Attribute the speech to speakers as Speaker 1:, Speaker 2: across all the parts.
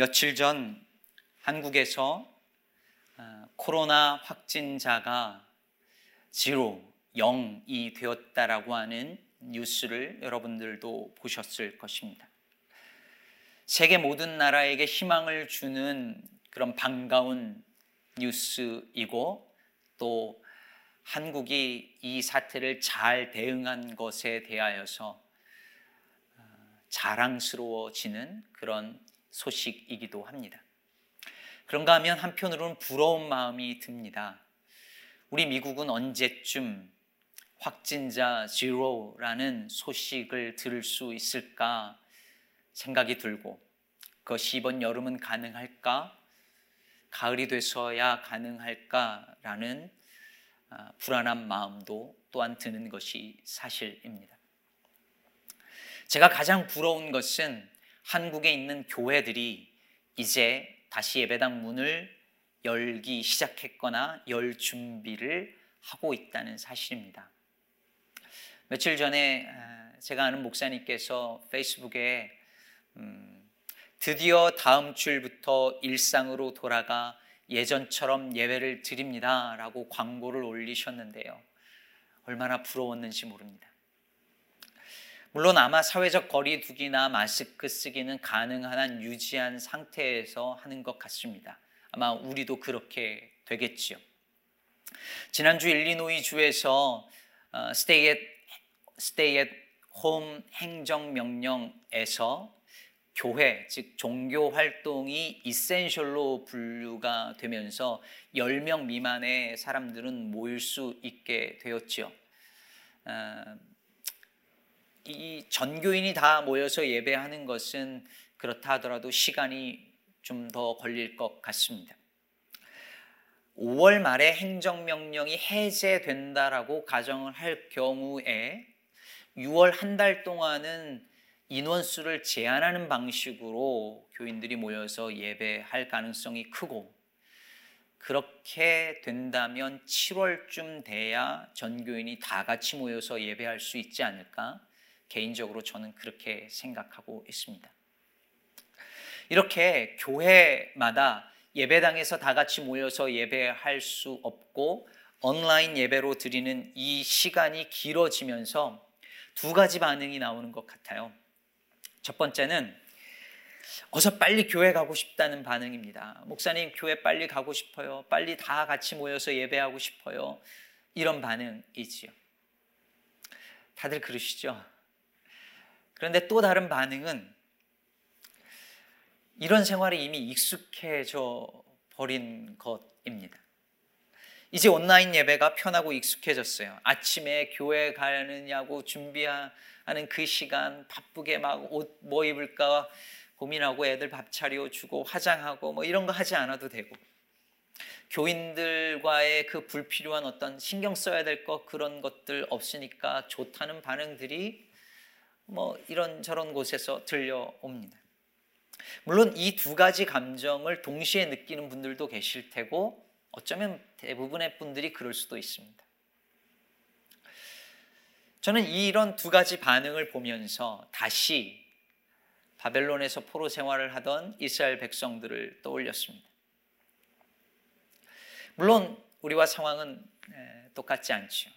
Speaker 1: 며칠 전 한국에서 어, 코로나 확진자가 지로 0이 되었다라고 하는 뉴스를 여러분들도 보셨을 것입니다. 세계 모든 나라에게 희망을 주는 그런 반가운 뉴스이고 또 한국이 이 사태를 잘 대응한 것에 대하여서 어, 자랑스러워지는 그런 소식이기도 합니다. 그런가 하면 한편으로는 부러운 마음이 듭니다. 우리 미국은 언제쯤 확진자 제로라는 소식을 들을 수 있을까 생각이 들고 그것이 이번 여름은 가능할까? 가을이 돼서야 가능할까라는 아, 불안한 마음도 또한 드는 것이 사실입니다. 제가 가장 부러운 것은 한국에 있는 교회들이 이제 다시 예배당 문을 열기 시작했거나 열 준비를 하고 있다는 사실입니다. 며칠 전에 제가 아는 목사님께서 페이스북에 음, 드디어 다음 주일부터 일상으로 돌아가 예전처럼 예배를 드립니다 라고 광고를 올리셨는데요. 얼마나 부러웠는지 모릅니다. 물론 아마 사회적 거리두기나 마스크 쓰기는 가능한 한 유지한 상태에서 하는 것 같습니다. 아마 우리도 그렇게 되겠지요. 지난주 일리노이 주에서 어, at stay at home 행정 명령에서 교회 즉 종교 활동이 이센셜로 분류가 되면서 10명 미만의 사람들은 모일 수 있게 되었지요. 어, 이 전교인이 다 모여서 예배하는 것은 그렇다 하더라도 시간이 좀 더 걸릴 것 같습니다. 5월 말에 행정명령이 해제된다라고 가정을 할 경우에 6월 한 달 동안은 인원수를 제한하는 방식으로 교인들이 모여서 예배할 가능성이 크고 그렇게 된다면 7월쯤 돼야 전교인이 다 같이 모여서 예배할 수 있지 않을까? 개인적으로 저는 그렇게 생각하고 있습니다. 이렇게 교회마다 예배당에서 다 같이 모여서 예배할 수 없고 온라인 예배로 드리는 이 시간이 길어지면서 두 가지 반응이 나오는 것 같아요. 첫 번째는 어서 빨리 교회 가고 싶다는 반응입니다. 목사님, 교회 빨리 가고 싶어요. 빨리 다 같이 모여서 예배하고 싶어요. 이런 반응이지요. 다들 그러시죠? 그런데 또 다른 반응은 이런 생활이 이미 익숙해져 버린 것입니다. 이제 온라인 예배가 편하고 익숙해졌어요. 아침에 교회 가느냐고 준비하는 그 시간 바쁘게 막 옷 뭐 입을까 고민하고 애들 밥 차려주고 화장하고 뭐 이런 거 하지 않아도 되고 교인들과의 그 불필요한 어떤 신경 써야 될 것 그런 것들 없으니까 좋다는 반응들이 뭐 이런 저런 곳에서 들려옵니다. 물론 이 두 가지 감정을 동시에 느끼는 분들도 계실 테고 어쩌면 대부분의 분들이 그럴 수도 있습니다. 저는 이런 두 가지 반응을 보면서 다시 바벨론에서 포로 생활을 하던 이스라엘 백성들을 떠올렸습니다. 물론 우리와 상황은 똑같지 않죠.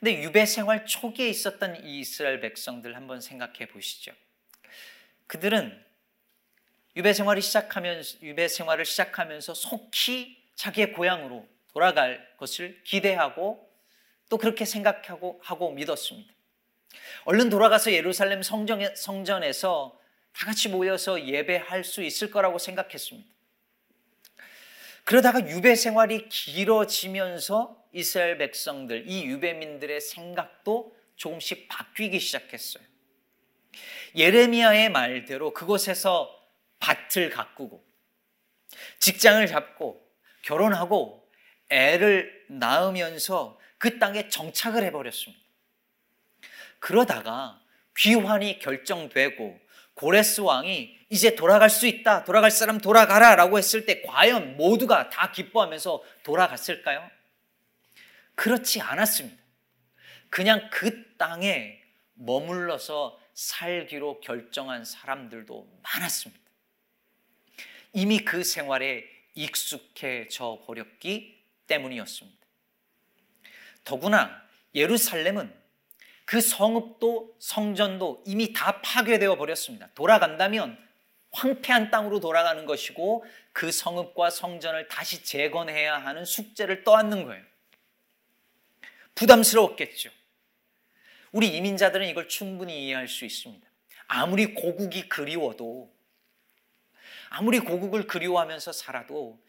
Speaker 1: 근데 유배 생활 초기에 있었던 이 이스라엘 백성들 한번 생각해 보시죠. 그들은 유배 생활이 시작하면서 유배 생활을 시작하면서 속히 자기의 고향으로 돌아갈 것을 기대하고 또 그렇게 생각하고 하고 믿었습니다. 얼른 돌아가서 예루살렘 성전에, 성전에서 다 같이 모여서 예배할 수 있을 거라고 생각했습니다. 그러다가 유배 생활이 길어지면서 이스라엘 백성들, 이 유배민들의 생각도 조금씩 바뀌기 시작했어요. 예레미야의 말대로 그곳에서 밭을 가꾸고 직장을 잡고 결혼하고 애를 낳으면서 그 땅에 정착을 해버렸습니다. 그러다가 귀환이 결정되고 고레스 왕이 이제 돌아갈 수 있다. 돌아갈 사람 돌아가라. 라고 했을 때 과연 모두가 다 기뻐하면서 돌아갔을까요? 그렇지 않았습니다. 그냥 그 땅에 머물러서 살기로 결정한 사람들도 많았습니다. 이미 그 생활에 익숙해져 버렸기 때문이었습니다. 더구나 예루살렘은 그 성읍도 성전도 이미 다 파괴되어 버렸습니다. 돌아간다면 황폐한 땅으로 돌아가는 것이고 그 성읍과 성전을 다시 재건해야 하는 숙제를 떠안는 거예요. 부담스러웠겠죠. 우리 이민자들은 이걸 충분히 이해할 수 있습니다. 아무리 고국이 그리워도 아무리 고국을 그리워하면서 살아도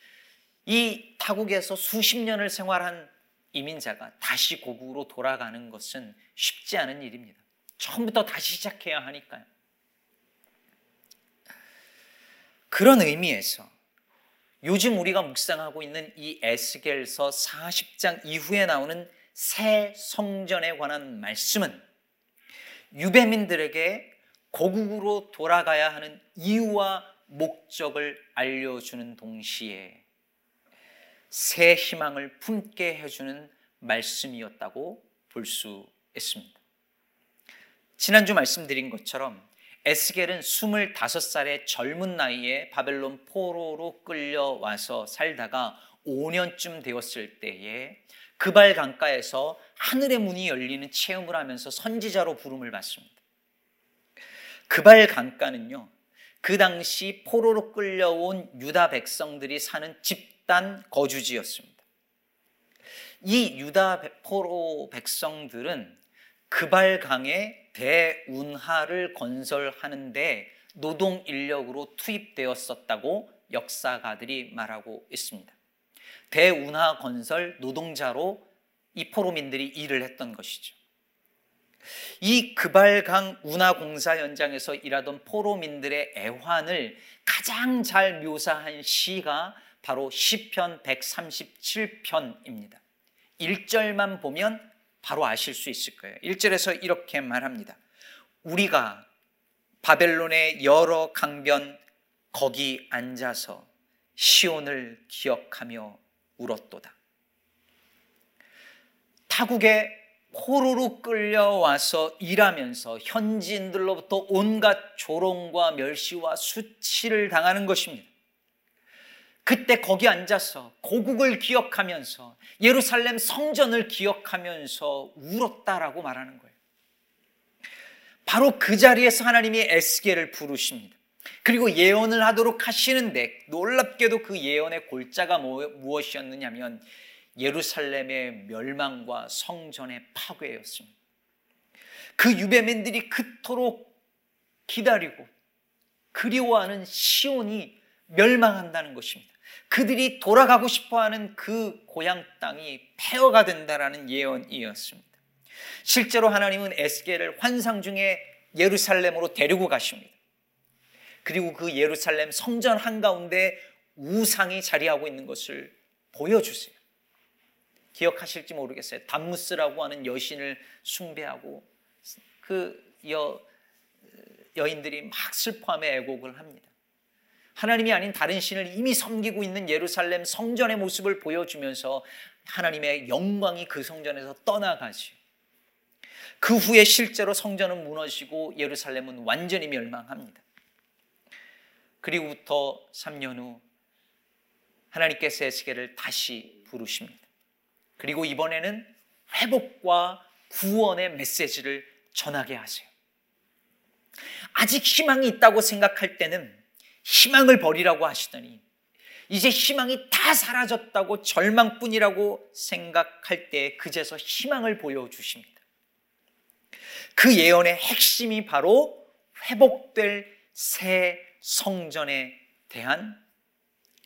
Speaker 1: 이 타국에서 수십 년을 생활한 이민자가 다시 고국으로 돌아가는 것은 쉽지 않은 일입니다. 처음부터 다시 시작해야 하니까요. 그런 의미에서 요즘 우리가 묵상하고 있는 이 에스겔서 40장 이후에 나오는 새 성전에 관한 말씀은 유배민들에게 고국으로 돌아가야 하는 이유와 목적을 알려주는 동시에 새 희망을 품게 해주는 말씀이었다고 볼 수 있습니다. 지난주 말씀드린 것처럼 에스겔은 25살의 젊은 나이에 바벨론 포로로 끌려와서 살다가 5년쯤 되었을 때에 그발 강가에서 하늘의 문이 열리는 체험을 하면서 선지자로 부름을 받습니다. 그발 강가는요, 그 당시 포로로 끌려온 유다 백성들이 사는 집단 거주지였습니다. 이 유다 포로 백성들은 그발강에 대운하를 건설하는데 노동 인력으로 투입되었었다고 역사가들이 말하고 있습니다. 대운하 건설 노동자로 이 포로민들이 일을 했던 것이죠. 이 그발강 운하공사 현장에서 일하던 포로민들의 애환을 가장 잘 묘사한 시가 바로 시편 137편입니다. 1절만 보면 바로 아실 수 있을 거예요. 1절에서 이렇게 말합니다. 우리가 바벨론의 여러 강변 거기 앉아서 시온을 기억하며 울었도다. 타국에 포로로 끌려와서 일하면서 현지인들로부터 온갖 조롱과 멸시와 수치를 당하는 것입니다. 그때 거기 앉아서 고국을 기억하면서 예루살렘 성전을 기억하면서 울었다라고 말하는 거예요. 바로 그 자리에서 하나님이 에스겔을 부르십니다. 그리고 예언을 하도록 하시는데 놀랍게도 그 예언의 골자가 뭐, 무엇이었느냐면 예루살렘의 멸망과 성전의 파괴였습니다. 그 유배민들이 그토록 기다리고 그리워하는 시온이 멸망한다는 것입니다. 그들이 돌아가고 싶어 하는 그 고향 땅이 폐허가 된다라는 예언이었습니다. 실제로 하나님은 에스겔을 환상 중에 예루살렘으로 데리고 가십니다. 그리고 그 예루살렘 성전 한가운데 우상이 자리하고 있는 것을 보여주세요. 기억하실지 모르겠어요. 담무스라고 하는 여신을 숭배하고 그 여, 여인들이 막 슬퍼함에 애곡을 합니다. 하나님이 아닌 다른 신을 이미 섬기고 있는 예루살렘 성전의 모습을 보여주면서 하나님의 영광이 그 성전에서 떠나가지그 후에 실제로 성전은 무너지고 예루살렘은 완전히 멸망합니다. 그리고부터 3년 후 하나님께서 에스겔을 다시 부르십니다. 그리고 이번에는 회복과 구원의 메시지를 전하게 하세요. 아직 희망이 있다고 생각할 때는 희망을 버리라고 하시더니 이제 희망이 다 사라졌다고 절망뿐이라고 생각할 때 그제서 희망을 보여주십니다. 그 예언의 핵심이 바로 회복될 새 성전에 대한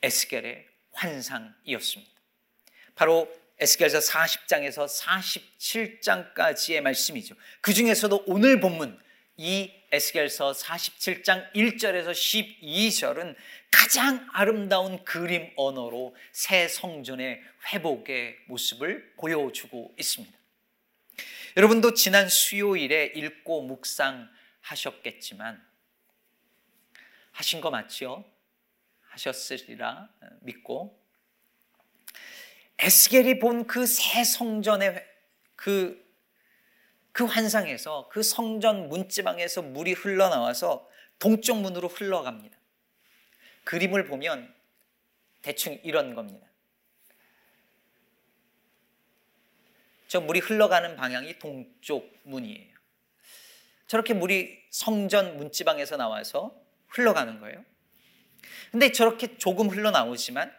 Speaker 1: 에스겔의 환상이었습니다. 바로 에스겔서 40장에서 47장까지의 말씀이죠. 그 중에서도 오늘 본문 이 에스겔서 47장 1절에서 12절은 가장 아름다운 그림 언어로 새 성전의 회복의 모습을 보여주고 있습니다. 여러분도 지난 수요일에 읽고 묵상하셨겠지만 하신 거 맞지요? 하셨으리라 믿고 에스겔이 본 그 새 성전의 그, 그 환상에서 그 성전 문지방에서 물이 흘러나와서 동쪽 문으로 흘러갑니다. 그림을 보면 대충 이런 겁니다. 저 물이 흘러가는 방향이 동쪽 문이에요. 저렇게 물이 성전 문지방에서 나와서 흘러가는 거예요. 근데 저렇게 조금 흘러나오지만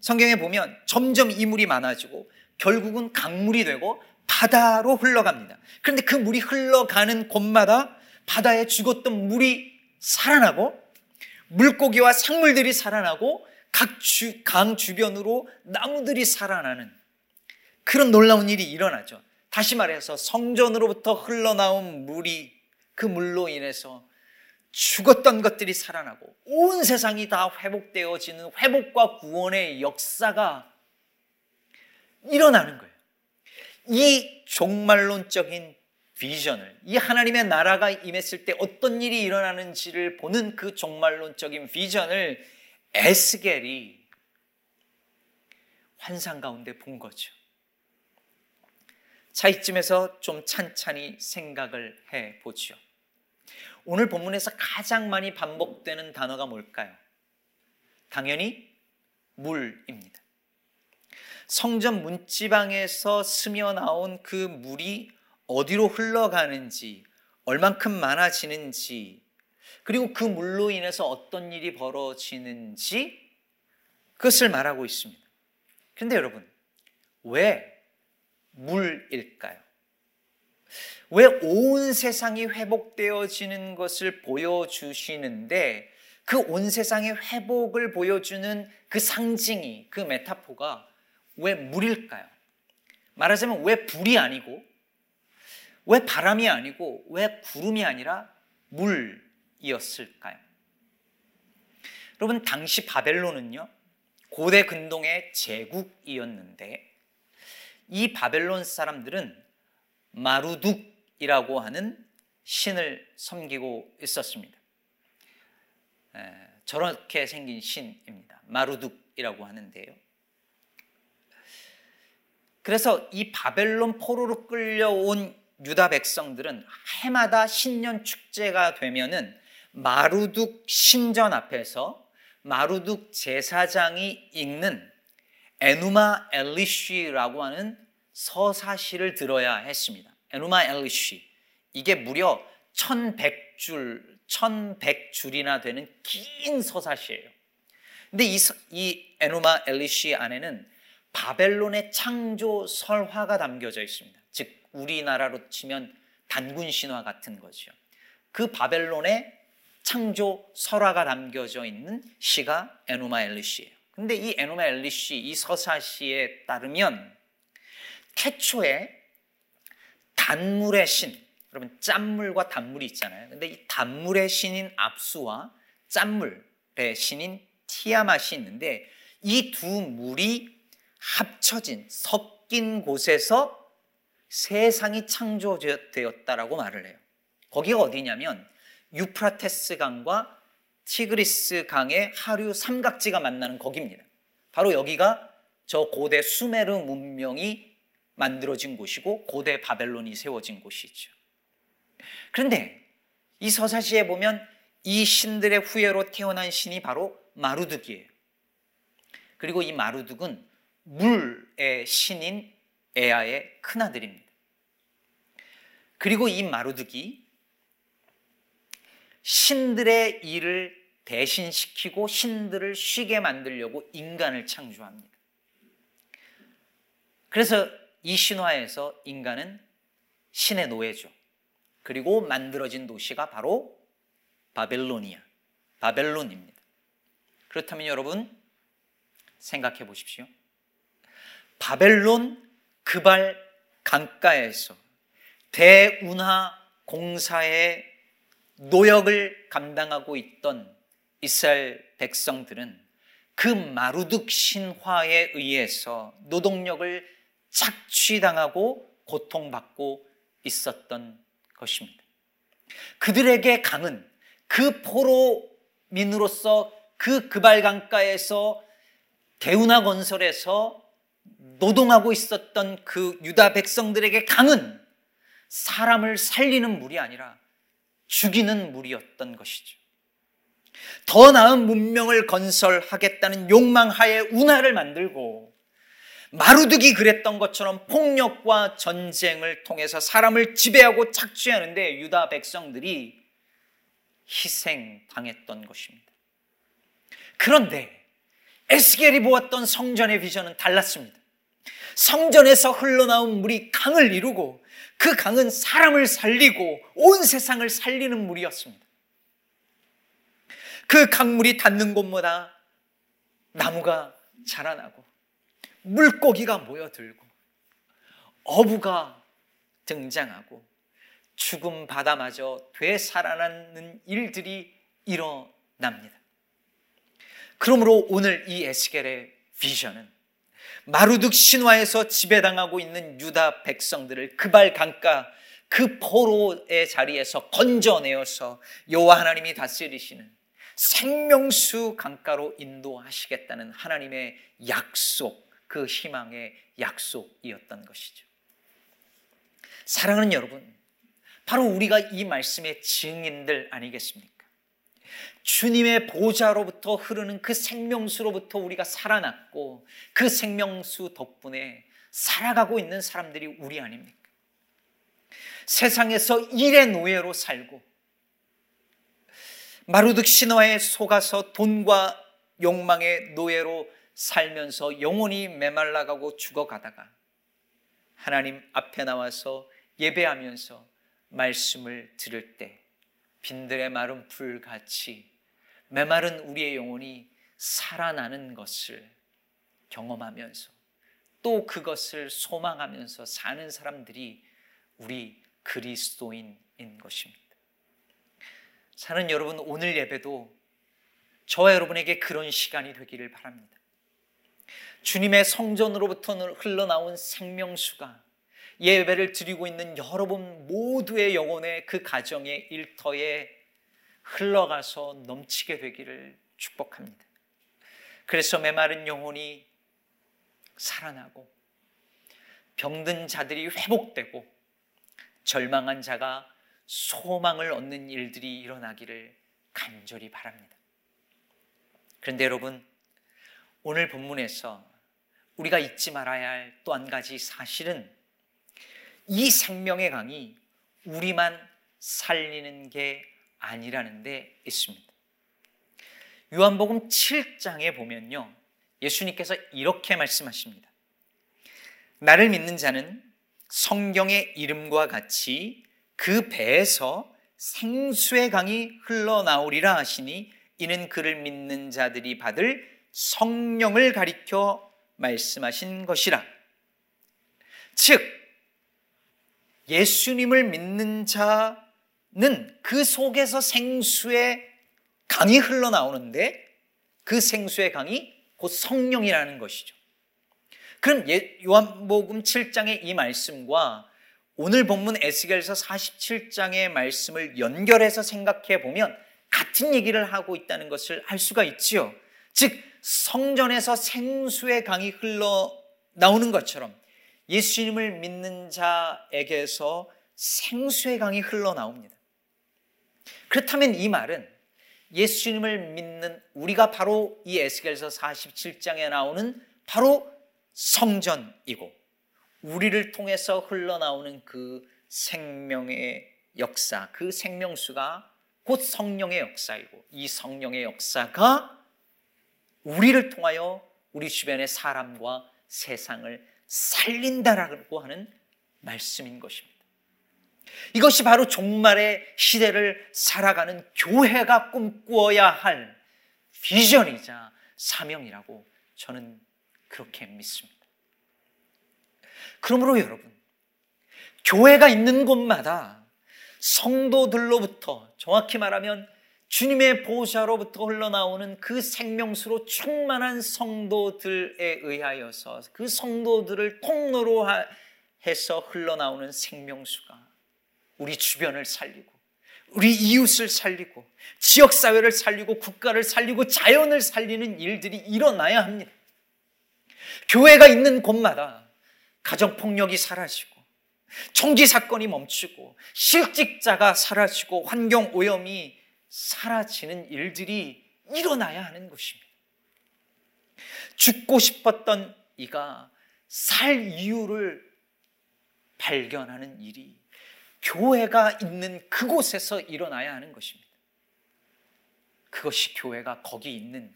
Speaker 1: 성경에 보면 점점 이 물이 많아지고 결국은 강물이 되고 바다로 흘러갑니다. 그런데 그 물이 흘러가는 곳마다 바다에 죽었던 물이 살아나고 물고기와 생물들이 살아나고 각 주, 강 주변으로 나무들이 살아나는 그런 놀라운 일이 일어나죠. 다시 말해서 성전으로부터 흘러나온 물이 그 물로 인해서 죽었던 것들이 살아나고 온 세상이 다 회복되어지는 회복과 구원의 역사가 일어나는 거예요. 이 종말론적인 비전을 이 하나님의 나라가 임했을 때 어떤 일이 일어나는지를 보는 그 종말론적인 비전을 에스겔이 환상 가운데 본 거죠. 자, 이쯤에서 좀 찬찬히 생각을 해 보죠. 오늘 본문에서 가장 많이 반복되는 단어가 뭘까요? 당연히 물입니다. 성전 문지방에서 스며 나온 그 물이 어디로 흘러가는지, 얼만큼 많아지는지, 그리고 그 물로 인해서 어떤 일이 벌어지는지 그것을 말하고 있습니다. 그런데 여러분, 왜 물일까요? 왜 온 세상이 회복되어지는 것을 보여주시는데 그 온 세상의 회복을 보여주는 그 상징이, 그 메타포가 왜 물일까요? 말하자면 왜 불이 아니고 왜 바람이 아니고 왜 구름이 아니라 물이었을까요? 여러분 당시 바벨론은요 고대 근동의 제국이었는데 이 바벨론 사람들은 마루둑 이라고 하는 신을 섬기고 있었습니다. 에, 저렇게 생긴 신입니다. 마루둑이라고 하는데요. 그래서 이 바벨론 포로로 끌려온 유다 백성들은 해마다 신년 축제가 되면은 마루둑 신전 앞에서 마루둑 제사장이 읽는 에누마 엘리쉬라고 하는 서사시를 들어야 했습니다. 에누마 엘리쉬. 이게 무려 1100줄, 1100줄이나 되는 긴 서사시예요. 근데 이, 이 에누마 엘리쉬 안에는 바벨론의 창조 설화가 담겨져 있습니다. 즉 우리나라로 치면 단군 신화 같은 거죠. 그 바벨론의 창조 설화가 담겨져 있는 시가 에누마 엘리시예요. 근데 이 에누마 엘리시 이 서사시에 따르면 태초에 단물의 신, 여러분 짠물과 단물이 있잖아요. 근데 이 단물의 신인 압수와 짠물의 신인 티아맛이 있는데 이 두 물이 합쳐진 섞인 곳에서 세상이 창조되었다라고 말을 해요. 거기가 어디냐면 유프라테스 강과 티그리스 강의 하류 삼각지가 만나는 거기입니다. 바로 여기가 저 고대 수메르 문명이 만들어진 곳이고 고대 바벨론이 세워진 곳이죠. 그런데 이 서사시에 보면 이 신들의 후예로 태어난 신이 바로 마루둑이에요. 그리고 이 마루둑은 물의 신인 에아의 큰아들입니다. 그리고 이 마루둑이 신들의 일을 대신시키고 신들을 쉬게 만들려고 인간을 창조합니다. 그래서 이 신화에서 인간은 신의 노예죠. 그리고 만들어진 도시가 바로 바벨로니아, 바벨론입니다. 그렇다면 여러분 생각해 보십시오. 바벨론 그발 강가에서 대운하 공사의 노역을 감당하고 있던 이스라엘 백성들은 그 마루둑 신화에 의해서 노동력을 착취당하고 고통받고 있었던 것입니다. 그들에게 강은 그 포로민으로서 그 그발 강가에서 대운하 건설에서 노동하고 있었던 그 유다 백성들에게 강은 사람을 살리는 물이 아니라 죽이는 물이었던 것이죠. 더 나은 문명을 건설하겠다는 욕망하에 운하를 만들고 마루득이 그랬던 것처럼 폭력과 전쟁을 통해서 사람을 지배하고 착취하는데 유다 백성들이 희생당했던 것입니다. 그런데 에스겔이 보았던 성전의 비전은 달랐습니다. 성전에서 흘러나온 물이 강을 이루고 그 강은 사람을 살리고 온 세상을 살리는 물이었습니다. 그 강물이 닿는 곳마다 나무가 자라나고 물고기가 모여들고 어부가 등장하고 죽음 바다마저 되살아나는 일들이 일어납니다. 그러므로 오늘 이 에스겔의 비전은 마루득 신화에서 지배당하고 있는 유다 백성들을 그발 강가 그 포로의 자리에서 건져내어서 여호와 하나님이 다스리시는 생명수 강가로 인도하시겠다는 하나님의 약속, 그 희망의 약속이었던 것이죠. 사랑하는 여러분, 바로 우리가 이 말씀의 증인들 아니겠습니까? 주님의 보좌로부터 흐르는 그 생명수로부터 우리가 살아났고 그 생명수 덕분에 살아가고 있는 사람들이 우리 아닙니까? 세상에서 일의 노예로 살고 마루득 신화에 속아서 돈과 욕망의 노예로 살면서 영혼이 메말라가고 죽어가다가 하나님 앞에 나와서 예배하면서 말씀을 들을 때 빈들의 마른 풀같이 메마른 우리의 영혼이 살아나는 것을 경험하면서 또 그것을 소망하면서 사는 사람들이 우리 그리스도인인 것입니다. 사는 여러분 오늘 예배도 저와 여러분에게 그런 시간이 되기를 바랍니다. 주님의 성전으로부터 흘러나온 생명수가 예배를 드리고 있는 여러분 모두의 영혼의 그 가정의 일터에 흘러가서 넘치게 되기를 축복합니다. 그래서 메마른 영혼이 살아나고 병든 자들이 회복되고 절망한 자가 소망을 얻는 일들이 일어나기를 간절히 바랍니다. 그런데 여러분, 오늘 본문에서 우리가 잊지 말아야 할 또 한 가지 사실은 이 생명의 강이 우리만 살리는 게 아니라는 데 있습니다. 요한복음 7장에 보면요. 예수님께서 이렇게 말씀하십니다. 나를 믿는 자는 성경의 이름과 같이 그 배에서 생수의 강이 흘러나오리라 하시니 이는 그를 믿는 자들이 받을 성령을 가리켜 말씀하신 것이라. 즉, 예수님을 믿는 자는 그 속에서 생수의 강이 흘러나오는데 그 생수의 강이 곧 성령이라는 것이죠. 그럼 요한복음 7장의 이 말씀과 오늘 본문 에스겔서 47장의 말씀을 연결해서 생각해 보면 같은 얘기를 하고 있다는 것을 알 수가 있지요. 즉 성전에서 생수의 강이 흘러 나오는 것처럼 예수님을 믿는 자에게서 생수의 강이 흘러 나옵니다. 그렇다면 이 말은 예수님을 믿는 우리가 바로 이 에스겔서 47장에 나오는 바로 성전이고 우리를 통해서 흘러나오는 그 생명의 역사, 그 생명수가 곧 성령의 역사이고 이 성령의 역사가 우리를 통하여 우리 주변의 사람과 세상을 살린다라고 하는 말씀인 것입니다. 이것이 바로 종말의 시대를 살아가는 교회가 꿈꾸어야 할 비전이자 사명이라고 저는 그렇게 믿습니다. 그러므로 여러분, 교회가 있는 곳마다 성도들로부터 정확히 말하면 주님의 보좌로부터 흘러나오는 그 생명수로 충만한 성도들에 의하여서 그 성도들을 통로로 해서 흘러나오는 생명수가 우리 주변을 살리고 우리 이웃을 살리고 지역 사회를 살리고 국가를 살리고 자연을 살리는 일들이 일어나야 합니다. 교회가 있는 곳마다 가정 폭력이 사라지고 총기 사건이 멈추고 실직자가 사라지고 환경 오염이 사라지는 일들이 일어나야 하는 것입니다. 죽고 싶었던 이가 살 이유를 발견하는 일이 교회가 있는 그곳에서 일어나야 하는 것입니다. 그것이 교회가 거기 있는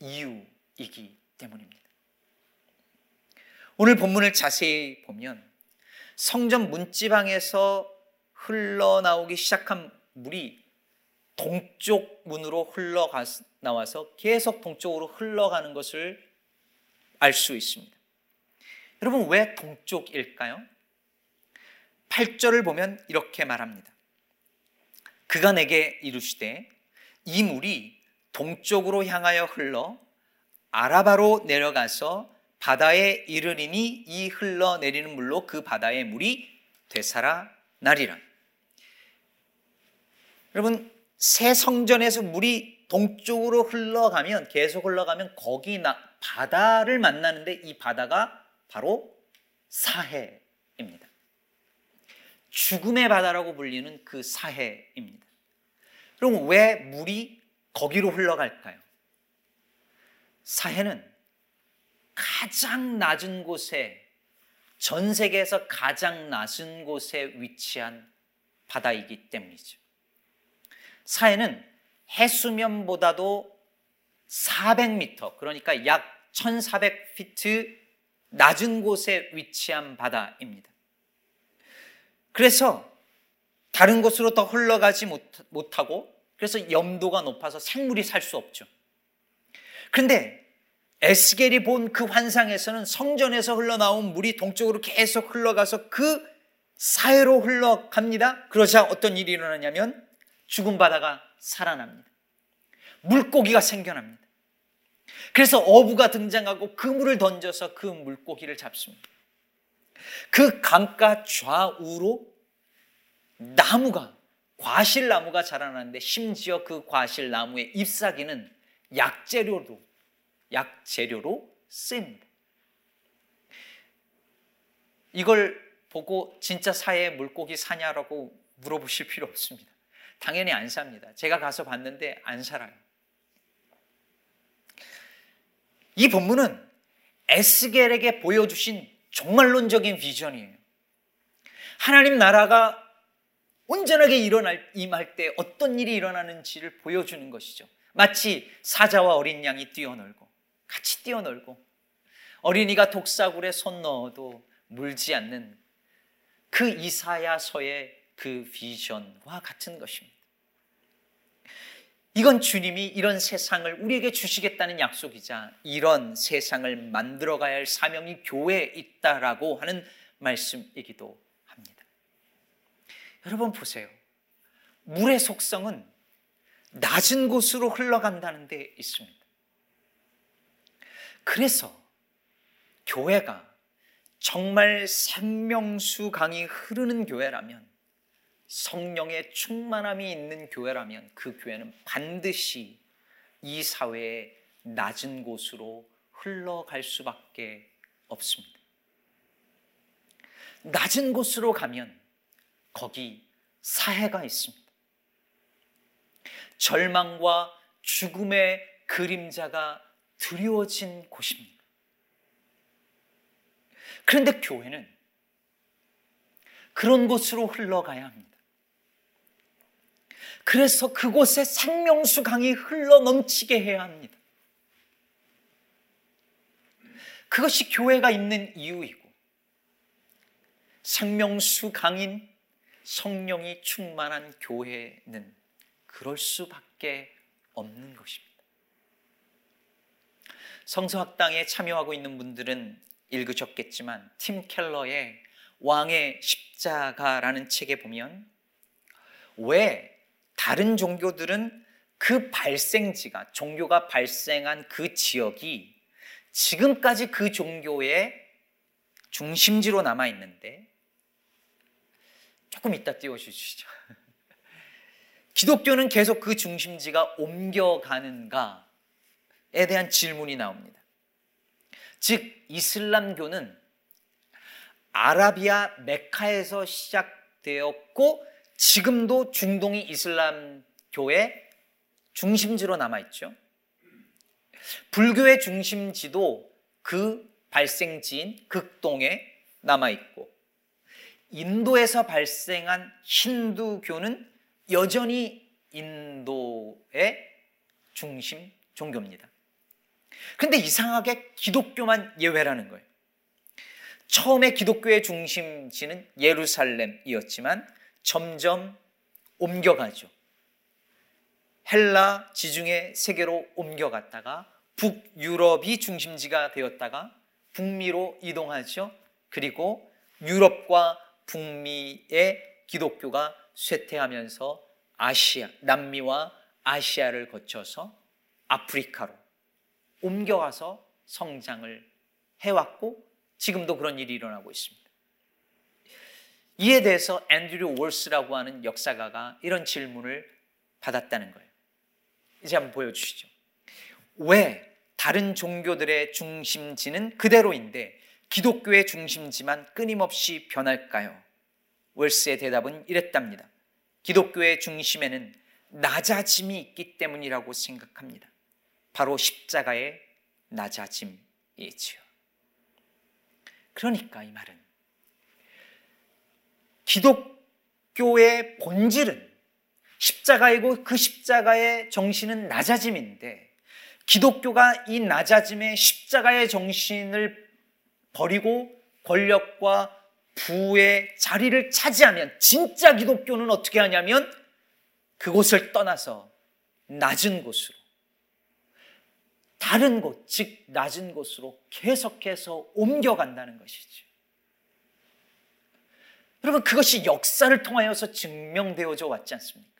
Speaker 1: 이유이기 때문입니다. 오늘 본문을 자세히 보면 성전 문지방에서 흘러나오기 시작한 물이 동쪽 문으로 흘러가 나와서 계속 동쪽으로 흘러가는 것을 알 수 있습니다. 여러분 왜 동쪽일까요? 8절을 보면 이렇게 말합니다. 그가 내게 이르시되 이 물이 동쪽으로 향하여 흘러 아라바로 내려가서 바다에 이르리니 이 흘러내리는 물로 그 바다의 물이 되살아 나리라. 여러분 새 성전에서 물이 동쪽으로 흘러가면 계속 흘러가면 거기 나, 바다를 만나는데 이 바다가 바로 사해입니다. 죽음의 바다라고 불리는 그 사해입니다. 그럼 왜 물이 거기로 흘러갈까요? 사해는 가장 낮은 곳에 전 세계에서 가장 낮은 곳에 위치한 바다이기 때문이죠. 사해는 해수면보다도 400m, 그러니까 약 1400피트 낮은 곳에 위치한 바다입니다. 그래서 다른 곳으로 더 흘러가지 못하고 그래서 염도가 높아서 생물이 살 수 없죠. 그런데 에스겔이 본 그 환상에서는 성전에서 흘러나온 물이 동쪽으로 계속 흘러가서 그 사해로 흘러갑니다. 그러자 어떤 일이 일어나냐면 죽은 바다가 살아납니다. 물고기가 생겨납니다. 그래서 어부가 등장하고 그물을 던져서 그 물고기를 잡습니다. 그 강가 좌우로 나무가 과실나무가 자라나는데 심지어 그 과실나무의 잎사귀는 약재료로 약재료로 쓰입니다. 이걸 보고 진짜 사해 물고기 사냐라고 물어보실 필요 없습니다. 당연히 안 삽니다. 제가 가서 봤는데 안 살아요. 이 본문은 에스겔에게 보여주신 종말론적인 비전이에요. 하나님 나라가 온전하게 일어날 임할 때 어떤 일이 일어나는지를 보여주는 것이죠. 마치 사자와 어린 양이 뛰어놀고 같이 뛰어놀고 어린이가 독사굴에 손 넣어도 물지 않는 그 이사야서의 그 비전과 같은 것입니다. 이건 주님이 이런 세상을 우리에게 주시겠다는 약속이자 이런 세상을 만들어 가야 할 사명이 교회에 있다라고 하는 말씀이기도 합니다. 여러분 보세요. 물의 속성은 낮은 곳으로 흘러간다는 데 있습니다. 그래서 교회가 정말 생명수 강이 흐르는 교회라면 성령의 충만함이 있는 교회라면 그 교회는 반드시 이 사회의 낮은 곳으로 흘러갈 수밖에 없습니다. 낮은 곳으로 가면 거기 사해가 있습니다. 절망과 죽음의 그림자가 드리워진 곳입니다. 그런데 교회는 그런 곳으로 흘러가야 합니다. 그래서 그곳에 생명수 강이 흘러 넘치게 해야 합니다. 그것이 교회가 있는 이유이고 생명수 강인 성령이 충만한 교회는 그럴 수밖에 없는 것입니다. 성서학당에 참여하고 있는 분들은 읽으셨겠지만 팀 켈러의 왕의 십자가라는 책에 보면 왜 다른 종교들은 그 발생지가 종교가 발생한 그 지역이 지금까지 그 종교의 중심지로 남아 있는데 조금 이따 띄워 주시죠. 기독교는 계속 그 중심지가 옮겨가는가에 대한 질문이 나옵니다. 즉 이슬람교는 아라비아 메카에서 시작되었고 지금도 중동이 이슬람교의 중심지로 남아있죠. 불교의 중심지도 그 발생지인 극동에 남아있고, 인도에서 발생한 힌두교는 여전히 인도의 중심 종교입니다. 근데 이상하게 기독교만 예외라는 거예요. 처음에 기독교의 중심지는 예루살렘이었지만 점점 옮겨가죠. 헬라 지중해 세계로 옮겨갔다가 북유럽이 중심지가 되었다가 북미로 이동하죠. 그리고 유럽과 북미의 기독교가 쇠퇴하면서 아시아, 남미와 아시아를 거쳐서 아프리카로 옮겨가서 성장을 해왔고 지금도 그런 일이 일어나고 있습니다. 이에 대해서 앤드류 월스라고 하는 역사가가 이런 질문을 받았다는 거예요. 이제 한번 보여주시죠. 왜 다른 종교들의 중심지는 그대로인데 기독교의 중심지만 끊임없이 변할까요? 월스의 대답은 이랬답니다. 기독교의 중심에는 낮아짐이 있기 때문이라고 생각합니다. 바로 십자가의 낮아짐이지요. 그러니까 이 말은 기독교의 본질은 십자가이고 그 십자가의 정신은 낮아짐인데 기독교가 이 낮아짐의 십자가의 정신을 버리고 권력과 부의 자리를 차지하면 진짜 기독교는 어떻게 하냐면 그곳을 떠나서 낮은 곳으로 다른 곳, 즉 낮은 곳으로 계속해서 옮겨간다는 것이죠. 여러분 그것이 역사를 통하여서 증명되어져 왔지 않습니까?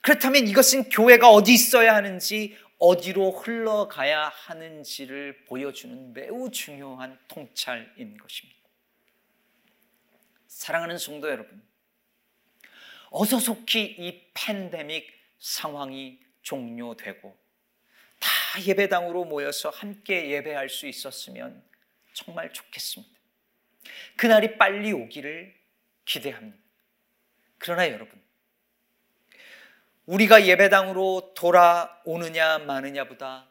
Speaker 1: 그렇다면 이것은 교회가 어디 있어야 하는지 어디로 흘러가야 하는지를 보여주는 매우 중요한 통찰인 것입니다. 사랑하는 성도 여러분, 어서 속히 이 팬데믹 상황이 종료되고 다 예배당으로 모여서 함께 예배할 수 있었으면 정말 좋겠습니다. 그날이 빨리 오기를 기대합니다. 그러나 여러분, 우리가 예배당으로 돌아오느냐 마느냐보다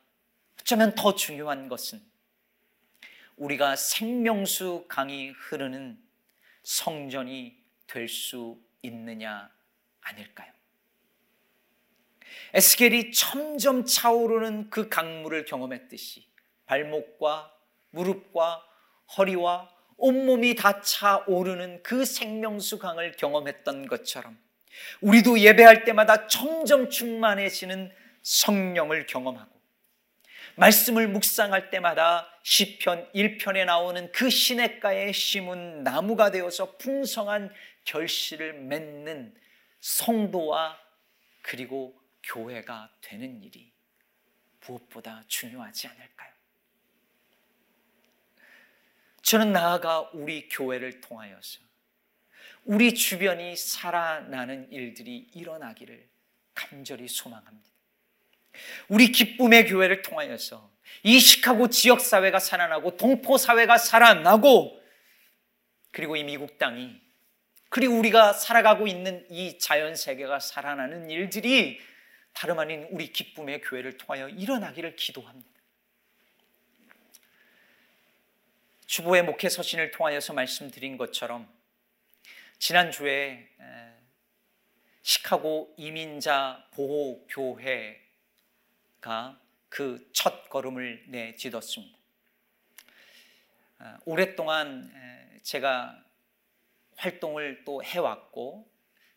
Speaker 1: 어쩌면 더 중요한 것은 우리가 생명수 강이 흐르는 성전이 될 수 있느냐 아닐까요? 에스겔이 점점 차오르는 그 강물을 경험했듯이 발목과 무릎과 허리와 온몸이 다 차오르는 그 생명수 강을 경험했던 것처럼 우리도 예배할 때마다 점점 충만해지는 성령을 경험하고 말씀을 묵상할 때마다 시편 1편에 나오는 그 시냇가에 심은 나무가 되어서 풍성한 결실을 맺는 성도와 그리고 교회가 되는 일이 무엇보다 중요하지 않을까요? 저는 나아가 우리 교회를 통하여서 우리 주변이 살아나는 일들이 일어나기를 간절히 소망합니다. 우리 기쁨의 교회를 통하여서 이 시카고 지역 사회가 살아나고 동포 사회가 살아나고 그리고 이 미국 땅이 그리고 우리가 살아가고 있는 이 자연 세계가 살아나는 일들이 다름 아닌 우리 기쁨의 교회를 통하여 일어나기를 기도합니다. 주보의 목회 서신을 통하여서 말씀드린 것처럼 지난주에 시카고 이민자 보호교회가 그 첫 걸음을 내딛었습니다. 아, 오랫동안 제가 활동을 또 해왔고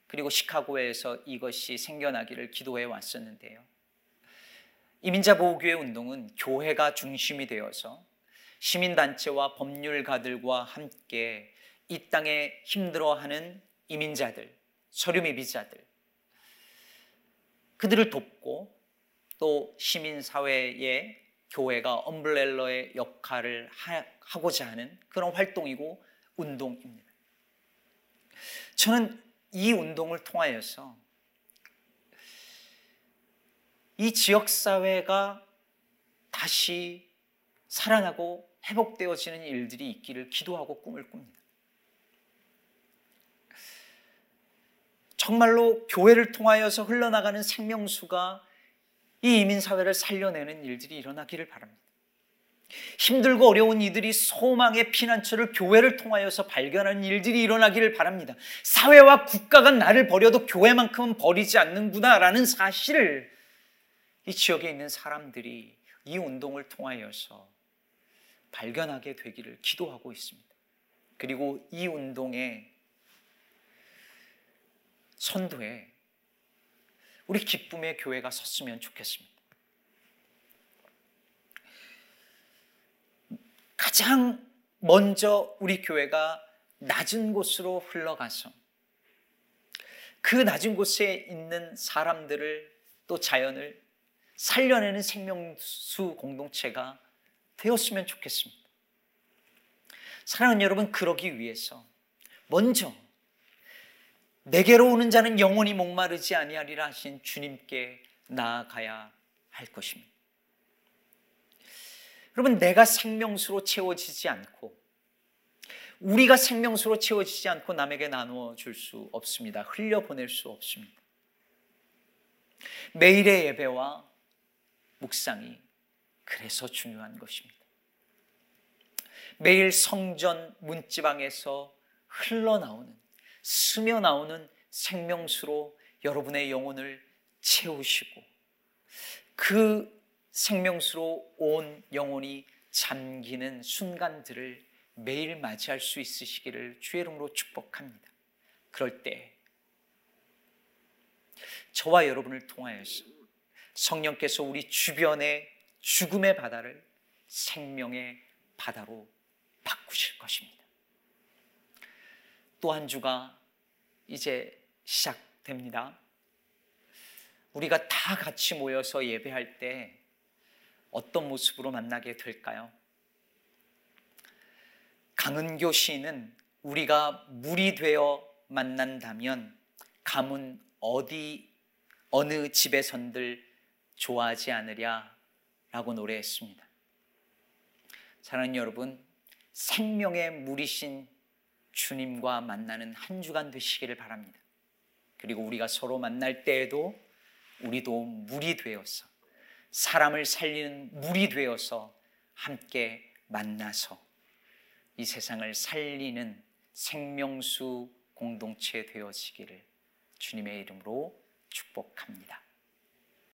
Speaker 1: 그리고 시카고에서 이것이 생겨나기를 기도해 왔었는데요. 이민자 보호교회 운동은 교회가 중심이 되어서 시민단체와 법률가들과 함께 이 땅에 힘들어하는 이민자들, 서류미비자들, 그들을 돕고 또 시민사회의 교회가 엄블렐러의 역할을 하고자 하는 그런 활동이고 운동입니다. 저는 이 운동을 통하여서 이 지역사회가 다시 살아나고 회복되어지는 일들이 있기를 기도하고 꿈을 꿉니다. 정말로 교회를 통하여서 흘러나가는 생명수가 이 이민사회를 살려내는 일들이 일어나기를 바랍니다. 힘들고 어려운 이들이 소망의 피난처를 교회를 통하여서 발견하는 일들이 일어나기를 바랍니다. 사회와 국가가 나를 버려도 교회만큼은 버리지 않는구나라는 사실을 이 지역에 있는 사람들이 이 운동을 통하여서 발견하게 되기를 기도하고 있습니다. 그리고 이 운동의 선도에 우리 기쁨의 교회가 섰으면 좋겠습니다. 가장 먼저 우리 교회가 낮은 곳으로 흘러가서 그 낮은 곳에 있는 사람들을 또 자연을 살려내는 생명수 공동체가 되었으면 좋겠습니다. 사랑하는 여러분, 그러기 위해서 먼저 내게로 오는 자는 영원히 목마르지 아니하리라 하신 주님께 나아가야 할 것입니다. 여러분, 내가 생명수로 채워지지 않고 우리가 생명수로 채워지지 않고 남에게 나누어 줄 수 없습니다. 흘려보낼 수 없습니다. 매일의 예배와 묵상이 그래서 중요한 것입니다. 매일 성전 문지방에서 흘러나오는 스며 나오는 생명수로 여러분의 영혼을 채우시고 그 생명수로 온 영혼이 잠기는 순간들을 매일 맞이할 수 있으시기를 주의 이름으로 축복합니다. 그럴 때 저와 여러분을 통하여서 성령께서 우리 주변의 죽음의 바다를 생명의 바다로 바꾸실 것입니다. 또 한 주가 이제 시작됩니다. 우리가 다 같이 모여서 예배할 때 어떤 모습으로 만나게 될까요? 강은교 시인은 우리가 물이 되어 만난다면 감은 어디 어느 집에선들 좋아하지 않으랴 라고 노래했습니다. 사랑하는 여러분, 생명의 물이신 주님과 만나는 한 주간 되시기를 바랍니다. 그리고 우리가 서로 만날 때에도 우리도 물이 되어서 사람을 살리는 물이 되어서 함께 만나서 이 세상을 살리는 생명수 공동체 되어지기를 주님의 이름으로 축복합니다.